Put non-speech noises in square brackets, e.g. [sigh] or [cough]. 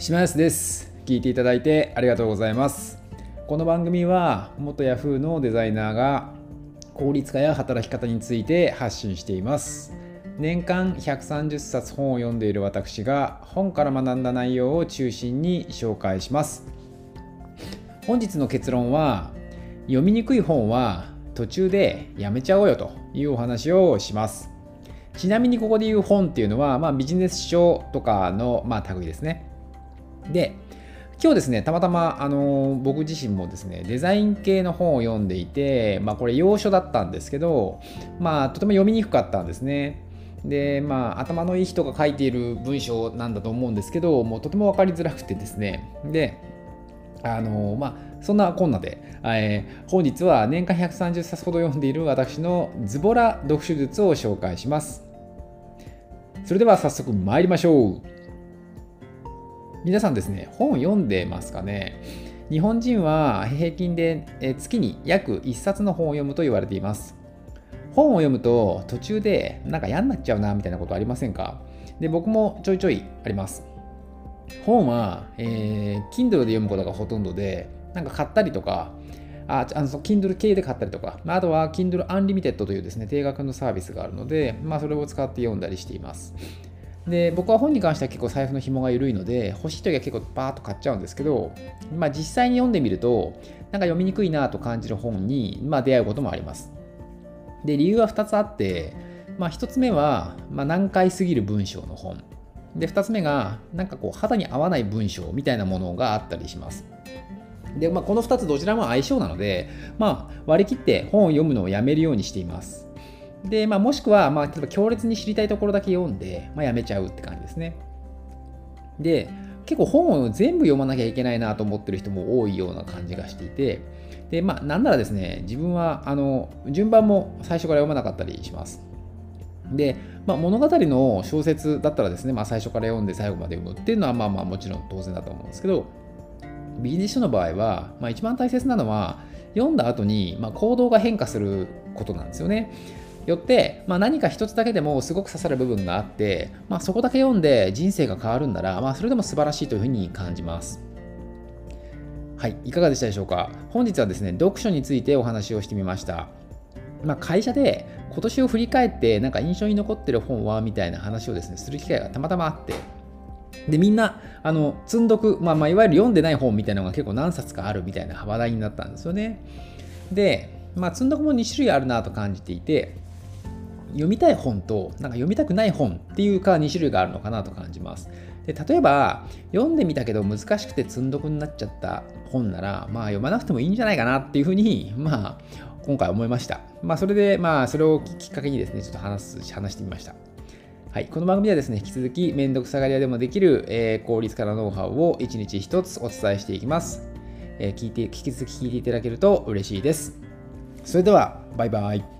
島安です。聞いていただいてありがとうございます。この番組は元 Yahoo のデザイナーが効率化や働き方について発信しています。年間130冊本を読んでいる私が本から学んだ内容を中心に紹介します。本日の結論は読みにくい本は途中でやめちゃおうよというお話をします。ちなみにここで言う本っていうのは、まあ、ビジネス書とかの、まあ、類ですね。で、今日ですね、たまたま、あの僕自身もですね、デザイン系の本を読んでいて、まあ、これ、要所だったんですけど、まあ、とても読みにくかったんですね。で、まあ、頭のいい人が書いている文章なんだと思うんですけど、もうとても分かりづらくてですね、で、あのまあ、そんなこんなで、えー、本日は年間130冊ほど読んでいる私のズボラ読書術を紹介します。それでは早速参りましょう。皆さんですね、本読んでますかね？日本人は平均で月に約1冊の本を読むと言われています。本を読むと途中でなんか嫌になっちゃうなみたいなことありませんか？で僕もちょいちょいあります。本は、えー、Kindle で読むことがほとんどで、なんか買ったりとか、ああの Kindle 系で買ったりとか、あとは Kindle Unlimited というですね、定額のサービスがあるので、まあ、それを使って読んだりしています。で僕は本に関しては結構財布の紐が緩いので欲しい時は結構バーッと買っちゃうんですけど、まあ、実際に読んでみるとなんか読みにくいなと感じる本に、まあ、出会うこともあります。で理由は2つあって、まあ、1つ目は、まあ、難解すぎる文章の本。で2つ目がなんかこう肌に合わない文章みたいなものがあったりします。で、まあ、この2つどちらも相性なので、まあ、割り切って本を読むのをやめるようにしています。で、まあ、もしくは、まあ、例えば強烈に知りたいところだけ読んで、まあ、やめちゃうって感じですね。で、結構本を全部読まなきゃいけないなと思ってる人も多いような感じがしていて、で、まあ、なんならですね、自分は、あの、順番も最初から読まなかったりします。で、まあ、物語の小説だったらですね、まあ、最初から読んで最後まで読むっていうのは、まあまあもちろん当然だと思うんですけど、ビジネス書の場合は、まあ、一番大切なのは、読んだ後に、まあ、行動が変化することなんですよね。よって、まあ、何か一つだけでもすごく刺さる部分があって、まあ、そこだけ読んで人生が変わるんなら、まあ、それでも素晴らしいというふうに感じます。はい、いかがでしたでしょうか？本日はですね、読書についてお話をしてみました。まあ、会社で今年を振り返ってなんか印象に残ってる本はみたいな話をですねする機会がたまたまあってでみんなあの積んどく、まあ、まあいわゆる読んでない本みたいなのが結構何冊かあるみたいな話題になったんですよねで、まあ、積んどくも2種類あるなと感じていて読みたい本となんか読みたくない本っていうか2種類があるのかなと感じます。で例えば読んでみたけど難しくて積んどくになっちゃった本ならまあ読まなくてもいいんじゃないかなっていうふうに [laughs] まあ今回思いました。まあそれでまあそれをきっかけにですねちょっと話す話してみました。はい、この番組ではですね、引き続き、めんどくさがり屋でもできる、えー、効率化のノウハウを1日1つお伝えしていきます。えー、聞いて、引き続き聞いていただけると嬉しいです。それでは、バイバイ。